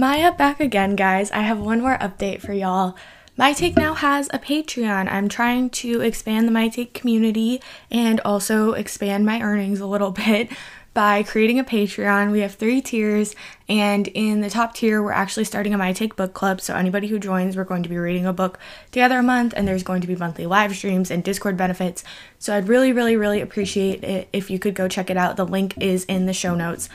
Maya back again, guys. I have one more update for y'all. My Take now has a Patreon. I'm trying to expand the My Take community and also expand my earnings a little bit by creating a Patreon. We have three tiers, and in the top tier, we're actually starting a My Take book club. So, anybody who joins, we're going to be reading a book together a month, and there's going to be monthly live streams and Discord benefits. So, I'd really, really, really appreciate it if you could go check it out. The link is in the show notes.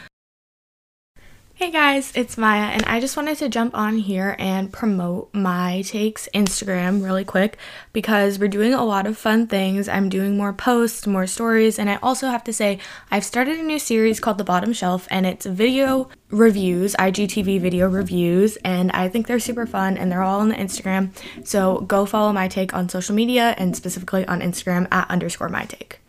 Hey guys, it's Maya, and I just wanted to jump on here and promote my takes Instagram really quick because we're doing a lot of fun things. I'm doing more posts, more stories, and I also have to say I've started a new series called The Bottom Shelf, and it's video reviews, IGTV video reviews, and I think they're super fun and they're all on the Instagram. So go follow my take on social media and specifically on Instagram at underscore my take.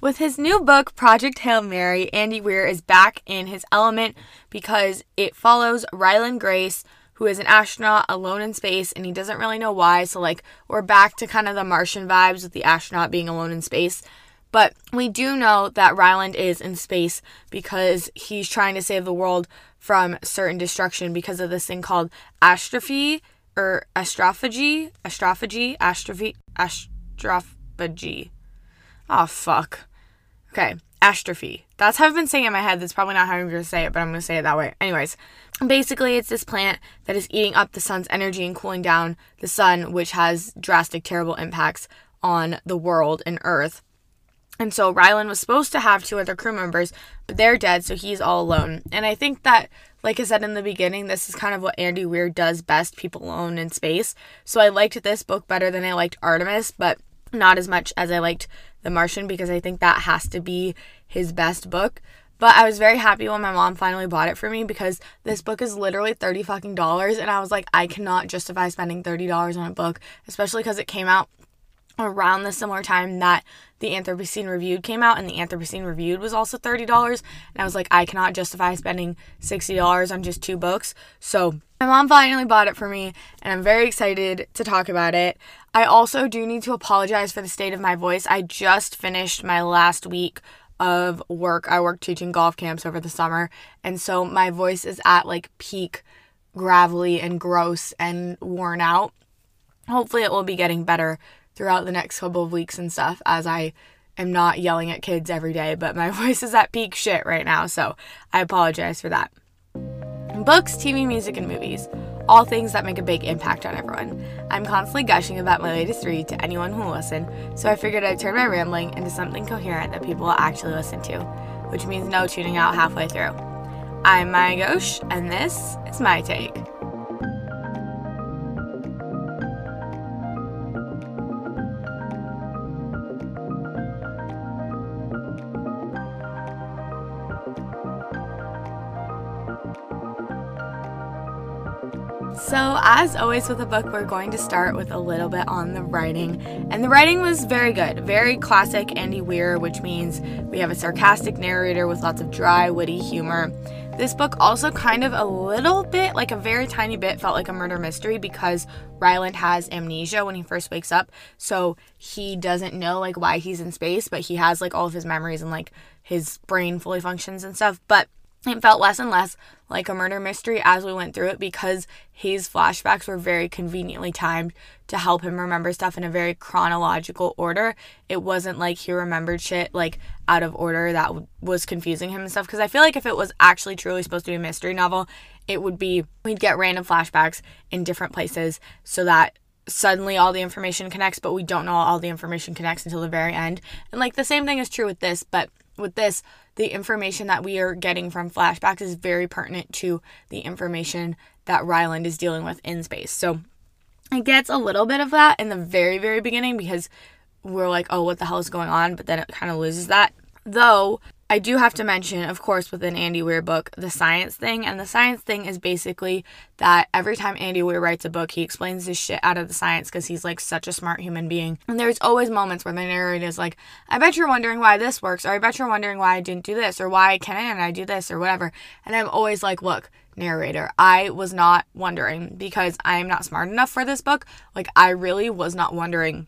With his new book, Project Hail Mary, Andy Weir is back in his element because it follows Ryland Grace, who is an astronaut alone in space, and he doesn't really know why. So, like, we're back to kind of the Martian vibes with the astronaut being alone in space. But we do know that Ryland is in space because he's trying to save the world from certain destruction because of this thing called astrophy or astrophagy, astrophagy, astrophy, astrophagy. Oh, fuck. Okay, astrophy. That's how I've been saying it in my head. That's probably not how I'm going to say it, but I'm going to say it that way. Anyways, basically, it's this plant that is eating up the sun's energy and cooling down the sun, which has drastic, terrible impacts on the world and Earth. And so Ryland was supposed to have two other crew members, but they're dead, so he's all alone. And I think that, like I said in the beginning, this is kind of what Andy Weir does best people alone in space. So I liked this book better than I liked Artemis, but not as much as I liked The Martian because I think that has to be his best book. But I was very happy when my mom finally bought it for me because this book is literally 30 fucking dollars and I was like I cannot justify spending $30 on a book, especially cuz it came out around the similar time that the Anthropocene Reviewed came out, and the Anthropocene Reviewed was also $30. And I was like, I cannot justify spending $60 on just two books. So my mom finally bought it for me, and I'm very excited to talk about it. I also do need to apologize for the state of my voice. I just finished my last week of work. I worked teaching golf camps over the summer, and so my voice is at like peak gravelly and gross and worn out. Hopefully, it will be getting better throughout the next couple of weeks and stuff as I am not yelling at kids every day, but my voice is at peak shit right now, so I apologize for that. Books, TV, music, and movies. All things that make a big impact on everyone. I'm constantly gushing about my latest read to anyone who will listen, so I figured I'd turn my rambling into something coherent that people will actually listen to, which means no tuning out halfway through. I'm Maya Ghosh, and this is my take. So, as always with a book, we're going to start with a little bit on the writing. And the writing was very good, very classic Andy Weir, which means we have a sarcastic narrator with lots of dry, witty humor. This book also kind of a little bit, like a very tiny bit, felt like a murder mystery because Ryland has amnesia when he first wakes up. So he doesn't know like why he's in space, but he has like all of his memories and like his brain fully functions and stuff. But it felt less and less like a murder mystery as we went through it because his flashbacks were very conveniently timed to help him remember stuff in a very chronological order. It wasn't like he remembered shit like out of order that w- was confusing him and stuff because I feel like if it was actually truly supposed to be a mystery novel, it would be we'd get random flashbacks in different places so that suddenly all the information connects, but we don't know all the information connects until the very end. And like the same thing is true with this, but with this the information that we are getting from flashbacks is very pertinent to the information that Ryland is dealing with in space. So it gets a little bit of that in the very, very beginning because we're like, oh, what the hell is going on? But then it kind of loses that. Though I do have to mention, of course, within Andy Weir book, the science thing. And the science thing is basically that every time Andy Weir writes a book, he explains this shit out of the science because he's like such a smart human being. And there's always moments where the narrator is like, I bet you're wondering why this works, or I bet you're wondering why I didn't do this, or why can I and I do this, or whatever. And I'm always like, look, narrator. I was not wondering because I am not smart enough for this book. Like, I really was not wondering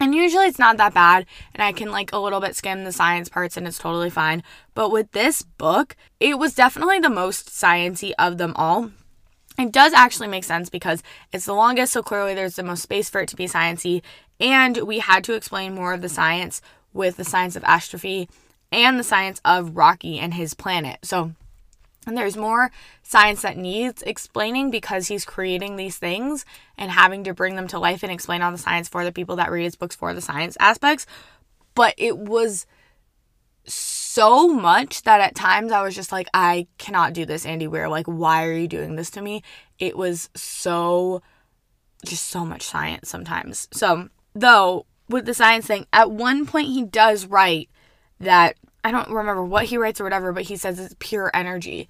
and usually it's not that bad, and I can like a little bit skim the science parts and it's totally fine. But with this book, it was definitely the most sciency of them all. It does actually make sense because it's the longest, so clearly there's the most space for it to be sciencey. And we had to explain more of the science with the science of astrophy and the science of Rocky and his planet. So and there's more science that needs explaining because he's creating these things and having to bring them to life and explain all the science for the people that read his books for the science aspects. But it was so much that at times I was just like, I cannot do this, Andy Weir. Like, why are you doing this to me? It was so, just so much science sometimes. So, though, with the science thing, at one point he does write that I don't remember what he writes or whatever, but he says it's pure energy.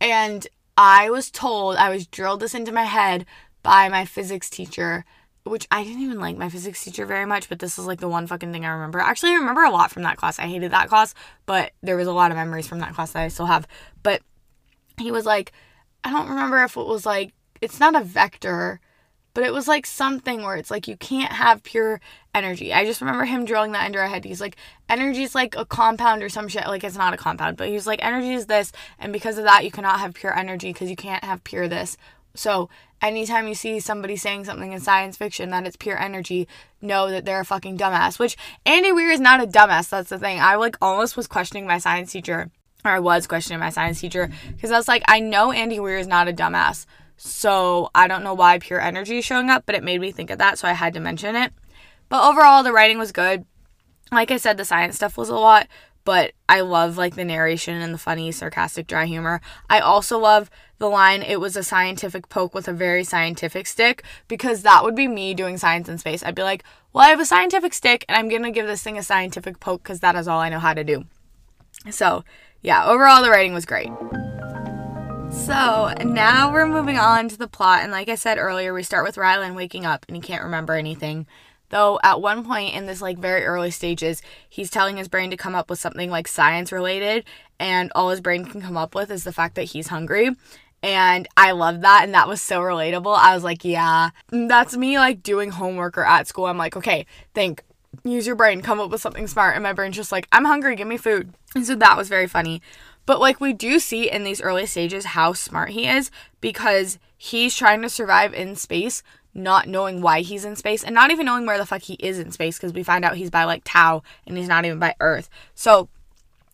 And I was told, I was drilled this into my head by my physics teacher, which I didn't even like my physics teacher very much, but this is like the one fucking thing I remember. Actually, I remember a lot from that class. I hated that class, but there was a lot of memories from that class that I still have. But he was like, I don't remember if it was like, it's not a vector but it was like something where it's like you can't have pure energy. I just remember him drilling that into our head. He's like, energy is like a compound or some shit. Like it's not a compound, but he's like, energy is this, and because of that, you cannot have pure energy because you can't have pure this. So anytime you see somebody saying something in science fiction that it's pure energy, know that they're a fucking dumbass. Which Andy Weir is not a dumbass. That's the thing. I like almost was questioning my science teacher, or I was questioning my science teacher because I was like, I know Andy Weir is not a dumbass. So I don't know why pure energy is showing up, but it made me think of that, so I had to mention it. But overall, the writing was good. Like I said, the science stuff was a lot, but I love like the narration and the funny, sarcastic, dry humor. I also love the line, it was a scientific poke with a very scientific stick, because that would be me doing science in space. I'd be like, well, I have a scientific stick, and I'm gonna give this thing a scientific poke because that is all I know how to do. So, yeah, overall, the writing was great. So now we're moving on to the plot. And like I said earlier, we start with Ryland waking up and he can't remember anything. Though at one point in this like very early stages, he's telling his brain to come up with something like science related, and all his brain can come up with is the fact that he's hungry. And I love that, and that was so relatable. I was like, yeah, that's me like doing homework or at school. I'm like, okay, think, use your brain, come up with something smart. And my brain's just like, I'm hungry, give me food. And so that was very funny. But like we do see in these early stages how smart he is because he's trying to survive in space, not knowing why he's in space and not even knowing where the fuck he is in space because we find out he's by like Tau and he's not even by Earth. So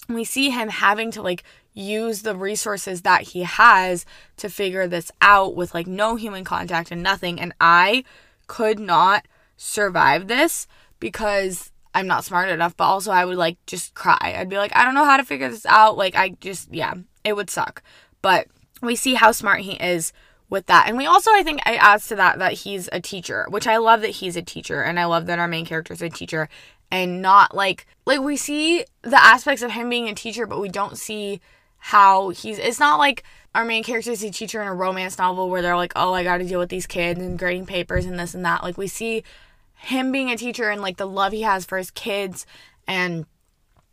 we see him having to like use the resources that he has to figure this out with like no human contact and nothing. And I could not survive this because I'm not smart enough, but also I would like just cry. I'd be like, I don't know how to figure this out. Like, I just, yeah, it would suck. But we see how smart he is with that. And we also, I think, it adds to that that he's a teacher, which I love that he's a teacher. And I love that our main character is a teacher and not like, like we see the aspects of him being a teacher, but we don't see how he's, it's not like, our main character is a teacher in a romance novel where they're like, oh, I got to deal with these kids and grading papers and this and that. Like, we see him being a teacher and like the love he has for his kids and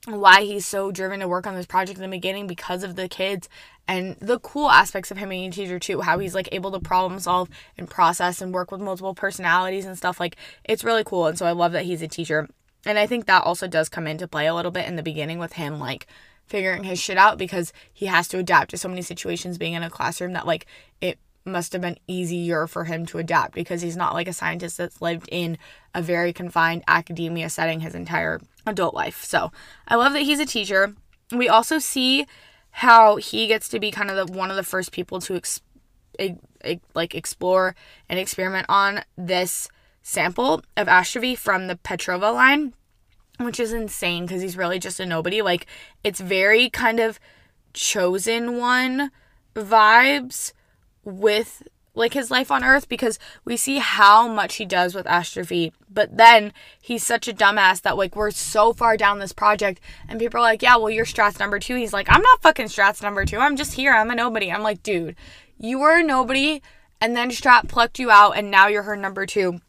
why he's so driven to work on this project in the beginning because of the kids and the cool aspects of him being a teacher too how he's like able to problem solve and process and work with multiple personalities and stuff like it's really cool. And so i love that he's a teacher. And i think that also does come into play a little bit in the beginning with him like figuring his shit out because he has to adapt to so many situations being in a classroom that like it must have been easier for him to adapt because he's not like a scientist that's lived in a very confined academia setting his entire adult life. So I love that he's a teacher. We also see how he gets to be kind of the, one of the first people to ex- like explore and experiment on this sample of astrophy from the Petrova line, which is insane because he's really just a nobody. Like it's very kind of chosen one vibes with like his life on earth because we see how much he does with astrophy but then he's such a dumbass that like we're so far down this project and people are like yeah well you're Stratt's number two he's like i'm not fucking Stratt's number two i'm just here i'm a nobody i'm like dude you were a nobody and then Stratt plucked you out and now you're her number two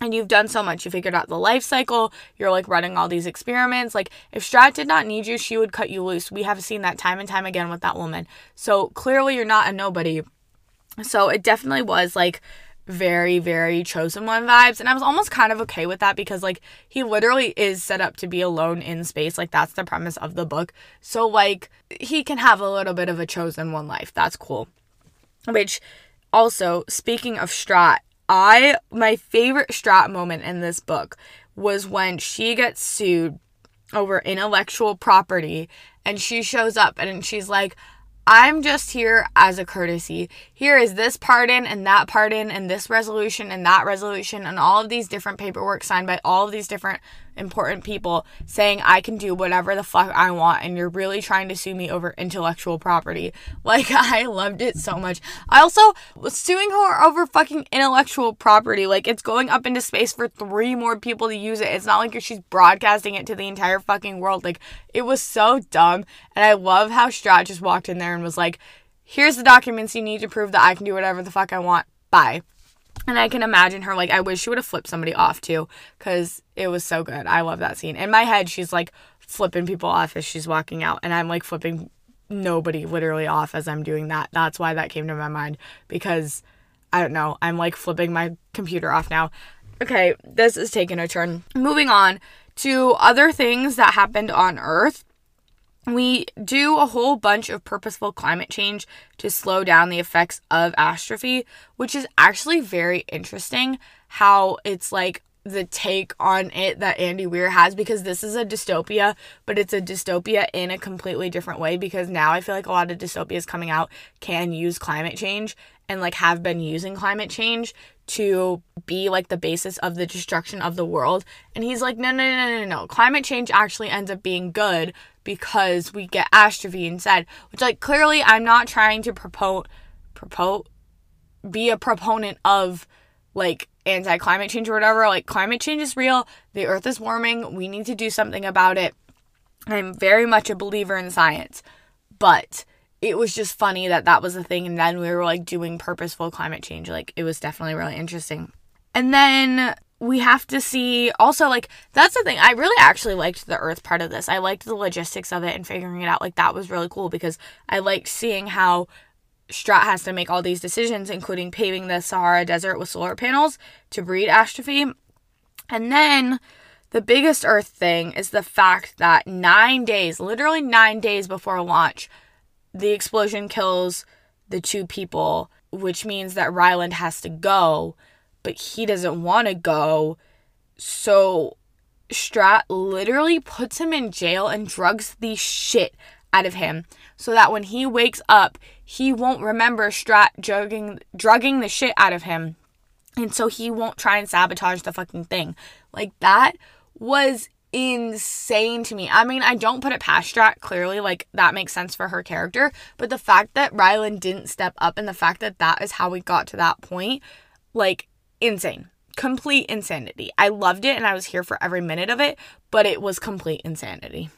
and you've done so much. You figured out the life cycle. You're like running all these experiments. Like, if Stratt did not need you, she would cut you loose. We have seen that time and time again with that woman. So clearly, you're not a nobody. So it definitely was like very, very chosen one vibes. And I was almost kind of okay with that because, like, he literally is set up to be alone in space. Like, that's the premise of the book. So, like, he can have a little bit of a chosen one life. That's cool. Which also, speaking of Stratt, I my favorite Stratt moment in this book was when she gets sued over intellectual property and she shows up and she's like I'm just here as a courtesy. Here is this pardon and that pardon and this resolution and that resolution and all of these different paperwork signed by all of these different important people saying I can do whatever the fuck I want and you're really trying to sue me over intellectual property. Like I loved it so much. I also was suing her over fucking intellectual property. Like it's going up into space for three more people to use it. It's not like she's broadcasting it to the entire fucking world. Like it was so dumb. And I love how Stratt just walked in there and was like, here's the documents you need to prove that I can do whatever the fuck I want. Bye. And I can imagine her like I wish she would have flipped somebody off too cuz it was so good. I love that scene. In my head she's like flipping people off as she's walking out and I'm like flipping nobody literally off as I'm doing that. That's why that came to my mind because I don't know. I'm like flipping my computer off now. Okay, this is taking a turn. Moving on to other things that happened on Earth we do a whole bunch of purposeful climate change to slow down the effects of astrophy, which is actually very interesting how it's like the take on it that Andy Weir has because this is a dystopia, but it's a dystopia in a completely different way because now I feel like a lot of dystopias coming out can use climate change and like have been using climate change to be like the basis of the destruction of the world. And he's like, no, no, no, no, no. Climate change actually ends up being good because we get astrophy instead. Which like clearly I'm not trying to propose propose be a proponent of like anti climate change or whatever. Like climate change is real. The earth is warming. We need to do something about it. I'm very much a believer in science. But it was just funny that that was a thing and then we were like doing purposeful climate change. Like it was definitely really interesting. And then we have to see also like that's the thing i really actually liked the earth part of this i liked the logistics of it and figuring it out like that was really cool because i liked seeing how Stratt has to make all these decisions including paving the sahara desert with solar panels to breed astrophy and then the biggest earth thing is the fact that nine days literally nine days before launch the explosion kills the two people which means that ryland has to go but he doesn't want to go. So Stratt literally puts him in jail and drugs the shit out of him so that when he wakes up, he won't remember Stratt drugging drugging the shit out of him. And so he won't try and sabotage the fucking thing. Like that was insane to me. I mean, I don't put it past Stratt, clearly, like that makes sense for her character, but the fact that Ryland didn't step up and the fact that that is how we got to that point, like insane. Complete insanity. I loved it and I was here for every minute of it, but it was complete insanity.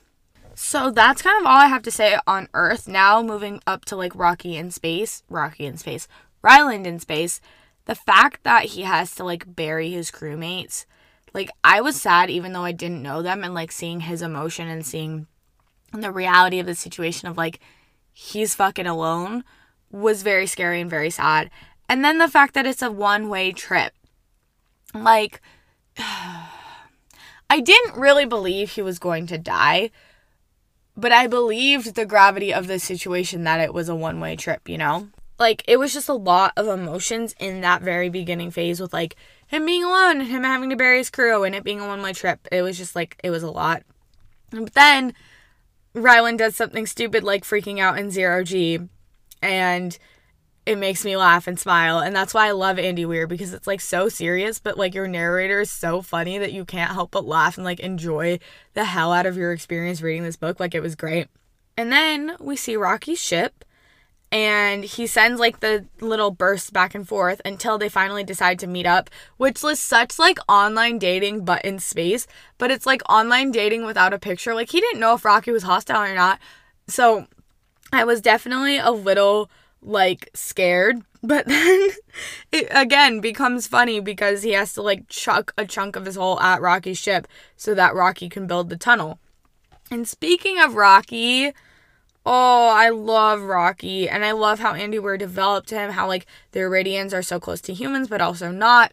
So that's kind of all I have to say on Earth. Now moving up to like Rocky in space, Rocky in space, Ryland in space. The fact that he has to like bury his crewmates, like I was sad even though I didn't know them and like seeing his emotion and seeing the reality of the situation of like he's fucking alone was very scary and very sad. And then the fact that it's a one way trip. Like, I didn't really believe he was going to die, but I believed the gravity of the situation that it was a one way trip, you know? Like, it was just a lot of emotions in that very beginning phase with like him being alone and him having to bury his crew and it being a one way trip. It was just like, it was a lot. But then Ryland does something stupid like freaking out in zero G and it makes me laugh and smile. And that's why I love Andy Weir because it's like so serious, but like your narrator is so funny that you can't help but laugh and like enjoy the hell out of your experience reading this book. Like it was great. And then we see Rocky's ship and he sends like the little bursts back and forth until they finally decide to meet up, which was such like online dating but in space, but it's like online dating without a picture. Like he didn't know if Rocky was hostile or not. So I was definitely a little like scared but then it again becomes funny because he has to like chuck a chunk of his hole at uh, Rocky's ship so that Rocky can build the tunnel. And speaking of Rocky, oh, I love Rocky and I love how Andy Weir developed him, how like the Eridians are so close to humans but also not.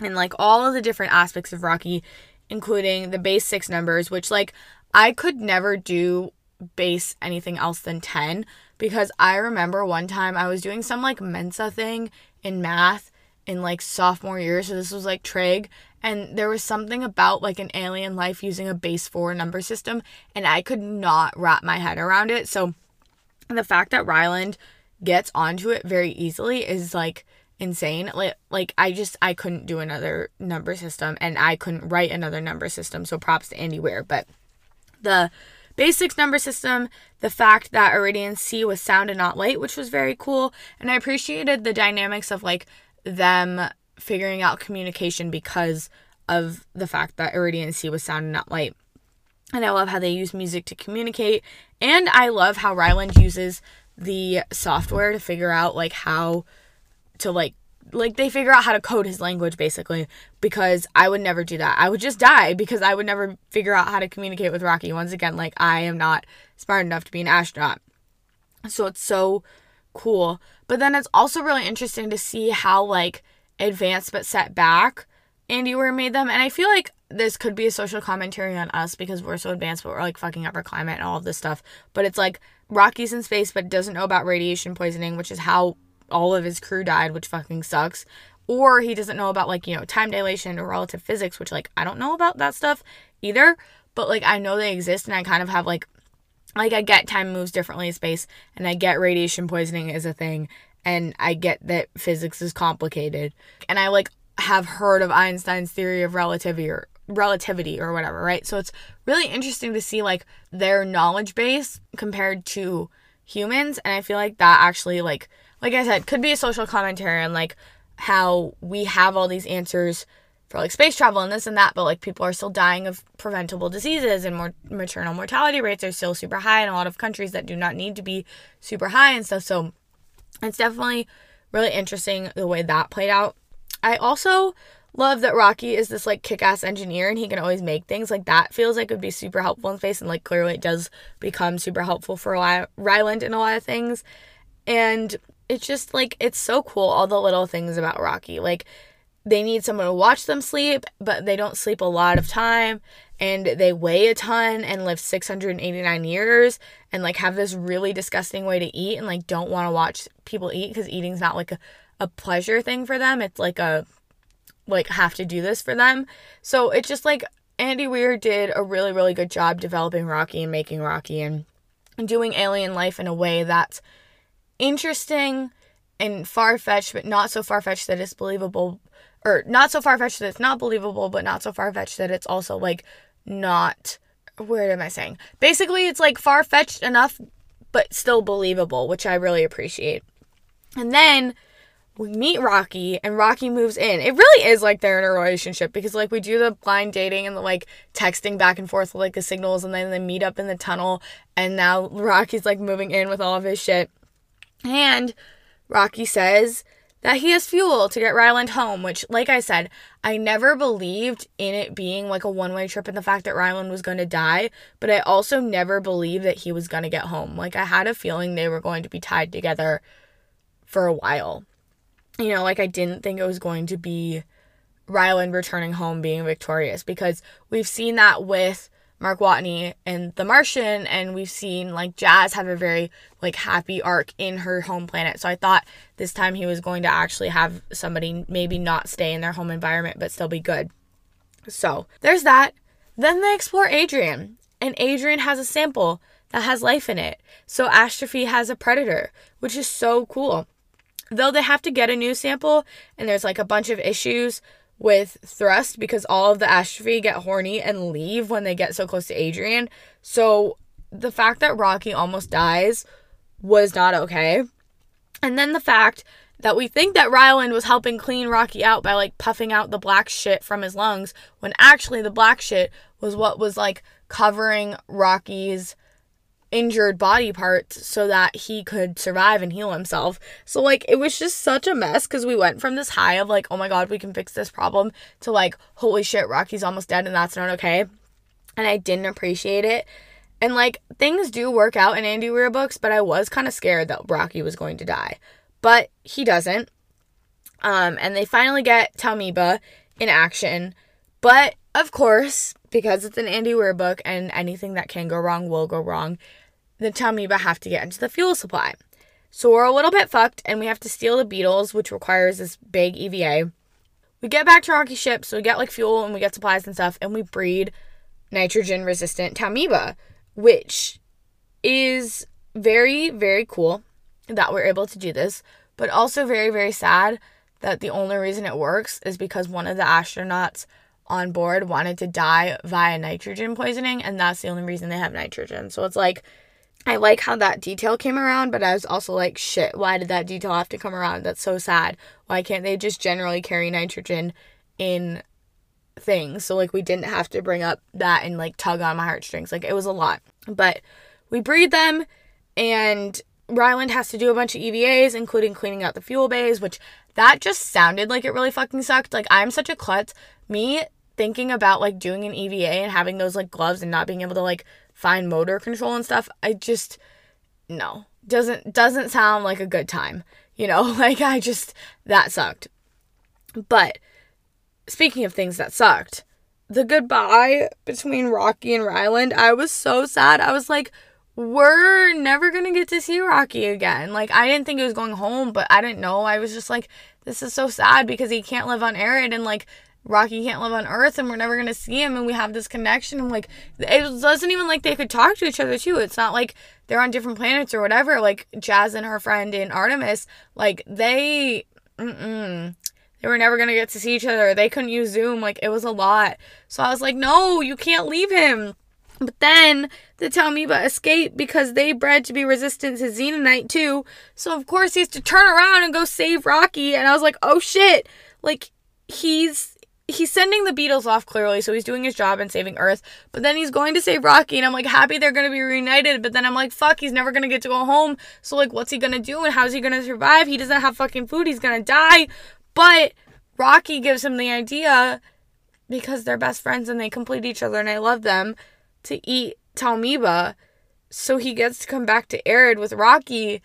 And like all of the different aspects of Rocky, including the base six numbers, which like I could never do base anything else than 10 because I remember one time I was doing some like Mensa thing in math in like sophomore year. So this was like trig. And there was something about like an alien life using a base four number system. And I could not wrap my head around it. So the fact that Ryland gets onto it very easily is like insane. Like like I just I couldn't do another number system and I couldn't write another number system. So props to Andy. But the basics number system, the fact that Iridian C was sound and not light, which was very cool. And I appreciated the dynamics of like them figuring out communication because of the fact that Iridian C was sound and not light. And I love how they use music to communicate. And I love how Ryland uses the software to figure out like how to like like they figure out how to code his language basically because I would never do that. I would just die because I would never figure out how to communicate with Rocky. Once again, like I am not smart enough to be an astronaut. So it's so cool. But then it's also really interesting to see how like advanced but set back Andy Weir made them. And I feel like this could be a social commentary on us because we're so advanced, but we're like fucking up our climate and all of this stuff. But it's like Rocky's in space but doesn't know about radiation poisoning, which is how all of his crew died, which fucking sucks. Or he doesn't know about like, you know, time dilation or relative physics, which like I don't know about that stuff either. But like I know they exist and I kind of have like like I get time moves differently in space and I get radiation poisoning is a thing and I get that physics is complicated. And I like have heard of Einstein's theory of relativity or relativity or whatever, right? So it's really interesting to see like their knowledge base compared to humans and I feel like that actually like like I said could be a social commentary on like how we have all these answers for like space travel and this and that, but like people are still dying of preventable diseases and more maternal mortality rates are still super high in a lot of countries that do not need to be super high and stuff. So it's definitely really interesting the way that played out. I also love that Rocky is this like kick-ass engineer and he can always make things like that. Feels like it would be super helpful in space and like clearly it does become super helpful for Ryland in a lot of things. And it's just like it's so cool all the little things about Rocky. Like they need someone to watch them sleep, but they don't sleep a lot of time and they weigh a ton and live 689 years and like have this really disgusting way to eat and like don't want to watch people eat cuz eating's not like a, a pleasure thing for them. It's like a like have to do this for them. So it's just like Andy Weir did a really really good job developing Rocky and making Rocky and doing alien life in a way that's interesting and far fetched, but not so far fetched that it's believable, or not so far fetched that it's not believable, but not so far fetched that it's also like not. Where am I saying? Basically, it's like far fetched enough, but still believable, which I really appreciate. And then we meet Rocky and Rocky moves in. It really is like they're in a relationship because like we do the blind dating and the like texting back and forth with like the signals and then they meet up in the tunnel and now Rocky's like moving in with all of his shit. And Rocky says that he has fuel to get Ryland home, which, like I said, I never believed in it being like a one way trip and the fact that Ryland was going to die, but I also never believed that he was going to get home. Like, I had a feeling they were going to be tied together for a while. You know, like, I didn't think it was going to be Ryland returning home being victorious because we've seen that with Mark Watney and The Martian, and we've seen like Jazz have a very like happy arc in her home planet. So I thought this time he was going to actually have somebody maybe not stay in their home environment but still be good. So there's that. Then they explore Adrian, and Adrian has a sample that has life in it. So Astrophy has a predator, which is so cool. Though they have to get a new sample, and there's like a bunch of issues with Thrust because all of the Astrophy get horny and leave when they get so close to Adrian. So the fact that Rocky almost dies was not okay. And then the fact that we think that Ryland was helping clean Rocky out by like puffing out the black shit from his lungs when actually the black shit was what was like covering Rocky's injured body parts so that he could survive and heal himself. So like it was just such a mess cuz we went from this high of like oh my god, we can fix this problem to like holy shit, Rocky's almost dead and that's not okay. And I didn't appreciate it. And like things do work out in Andy Weir books, but I was kind of scared that Rocky was going to die. But he doesn't. Um and they finally get Taumoeba in action. But of course, because it's an Andy Weir book and anything that can go wrong will go wrong, the Taumoeba have to get into the fuel supply. So we're a little bit fucked and we have to steal the beetles, which requires this big EVA. We get back to Rocky ship, so we get like fuel and we get supplies and stuff, and we breed nitrogen resistant Taumoeba, which is very, very cool that we're able to do this, but also very, very sad that the only reason it works is because one of the astronauts on board wanted to die via nitrogen poisoning, and that's the only reason they have nitrogen. So it's like, I like how that detail came around, but I was also like, shit, why did that detail have to come around? That's so sad. Why can't they just generally carry nitrogen in things? So, like, we didn't have to bring up that and like tug on my heartstrings. Like, it was a lot. But we breed them, and Ryland has to do a bunch of EVAs, including cleaning out the fuel bays, which that just sounded like it really fucking sucked. Like, I'm such a klutz. Me thinking about like doing an EVA and having those like gloves and not being able to like find motor control and stuff, I just no. Doesn't doesn't sound like a good time. You know, like I just that sucked. But speaking of things that sucked, the goodbye between Rocky and Ryland, I was so sad. I was like, we're never gonna get to see Rocky again. Like I didn't think he was going home, but I didn't know. I was just like, this is so sad because he can't live on Erid and like Rocky can't live on Earth and we're never gonna see him and we have this connection. I'm like it wasn't even like they could talk to each other too. It's not like they're on different planets or whatever. Like Jazz and her friend in Artemis, like they mm-mm, they were never gonna get to see each other. They couldn't use Zoom. Like it was a lot. So I was like, no, you can't leave him. But then the Taumoeba escape because they bred to be resistant to Xenonite too. So of course he has to turn around and go save Rocky. And I was like, oh shit. Like he's he's sending the Beetles off clearly, so he's doing his job and saving Earth. But then he's going to save Rocky, and I'm like happy they're gonna be reunited. But then I'm like, fuck, he's never gonna get to go home. So like, what's he gonna do and how's he gonna survive? He doesn't have fucking food. He's gonna die. But Rocky gives him the idea because they're best friends and they complete each other, and I love them to eat Taumoeba. So he gets to come back to Erid with Rocky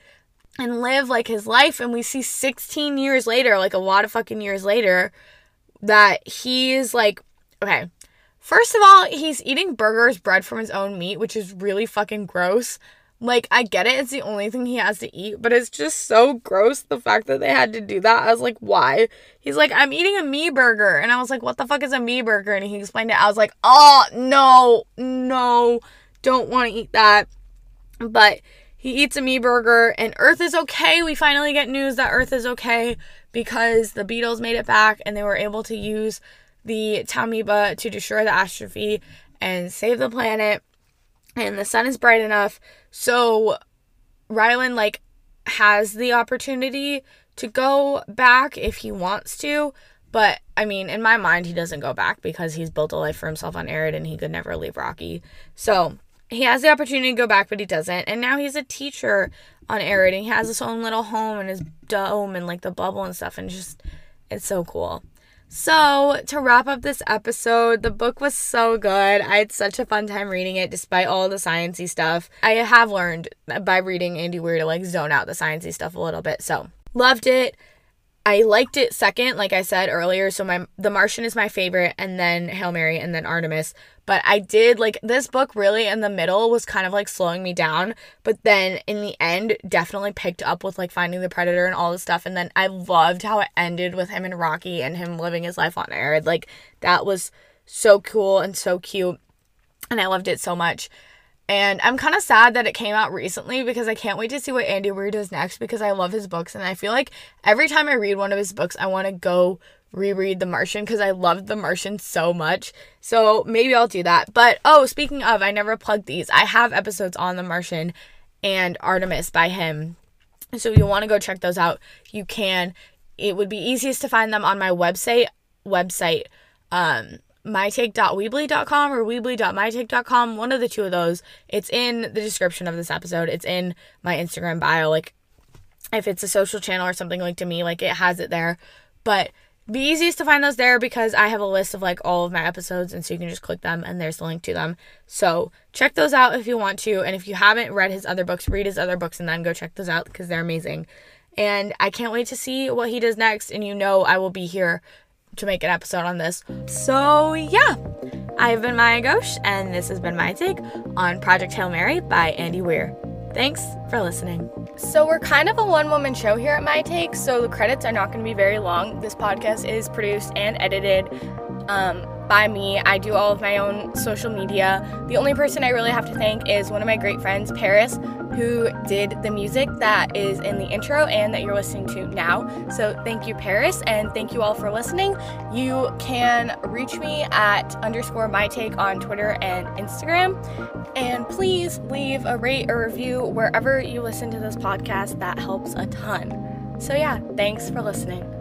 and live like his life. And we see 16 years later, like a lot of fucking years later, that he's like, okay, first of all, he's eating burgers bred from his own meat, which is really fucking gross. Like, I get it, it's the only thing he has to eat, but it's just so gross the fact that they had to do that. I was like, why? He's like, I'm eating a me burger. And I was like, what the fuck is a me burger? And he explained it. I was like, oh, no, no, don't want to eat that. But he eats a me burger, and Earth is okay. We finally get news that Earth is okay because the Beetles made it back and they were able to use the Taumoeba to destroy the astrophy and save the planet. And the sun is bright enough. So Ryland, like, has the opportunity to go back if he wants to. But I mean, in my mind, he doesn't go back because he's built a life for himself on Erid and he could never leave Rocky. So he has the opportunity to go back, but he doesn't. And now he's a teacher on Erid and he has his own little home and his dome and like the bubble and stuff. And just, it's so cool. So, to wrap up this episode, the book was so good. I had such a fun time reading it despite all the sciencey stuff. I have learned by reading Andy Weir to like zone out the sciencey stuff a little bit. So, loved it. I liked it second, like I said earlier. So my The Martian is my favorite, and then Hail Mary, and then Artemis. But I did like this book really in the middle was kind of like slowing me down, but then in the end definitely picked up with like finding the predator and all this stuff. And then I loved how it ended with him and Rocky and him living his life on Erid. Like that was so cool and so cute, and I loved it so much. And I'm kind of sad that it came out recently because I can't wait to see what Andy Weir does next because I love his books. And I feel like every time I read one of his books, I want to go reread The Martian because I loved The Martian so much. So maybe I'll do that. But oh, speaking of, I never plugged these. I have episodes on The Martian and Artemis by him. So if you want to go check those out, you can. It would be easiest to find them on my website website um mytake.weebly.com or weebly.mytake.com, one of the two of those. It's in the description of this episode. It's in my Instagram bio. Like, if it's a social channel or something like to me, like it has it there. But be easiest to find those there because I have a list of like all of my episodes, and so you can just click them and there's the link to them. So check those out if you want to. And if you haven't read his other books, read his other books and then go check those out because they're amazing. And I can't wait to see what he does next. And you know, I will be here to make an episode on this. So, yeah. I've been Maya Ghosh, and this has been my take on Project Hail Mary by Andy Weir. Thanks for listening. So, we're kind of a one woman show here at My Take, so the credits are not going to be very long. This podcast is produced and edited um, by me. I do all of my own social media. The only person I really have to thank is one of my great friends, Paris, who did the music that is in the intro and that you're listening to now. So thank you, Paris, and thank you all for listening. You can reach me at underscore my take on Twitter and Instagram. And please leave a rate or review wherever you listen to this podcast. That helps a ton. So, yeah, thanks for listening.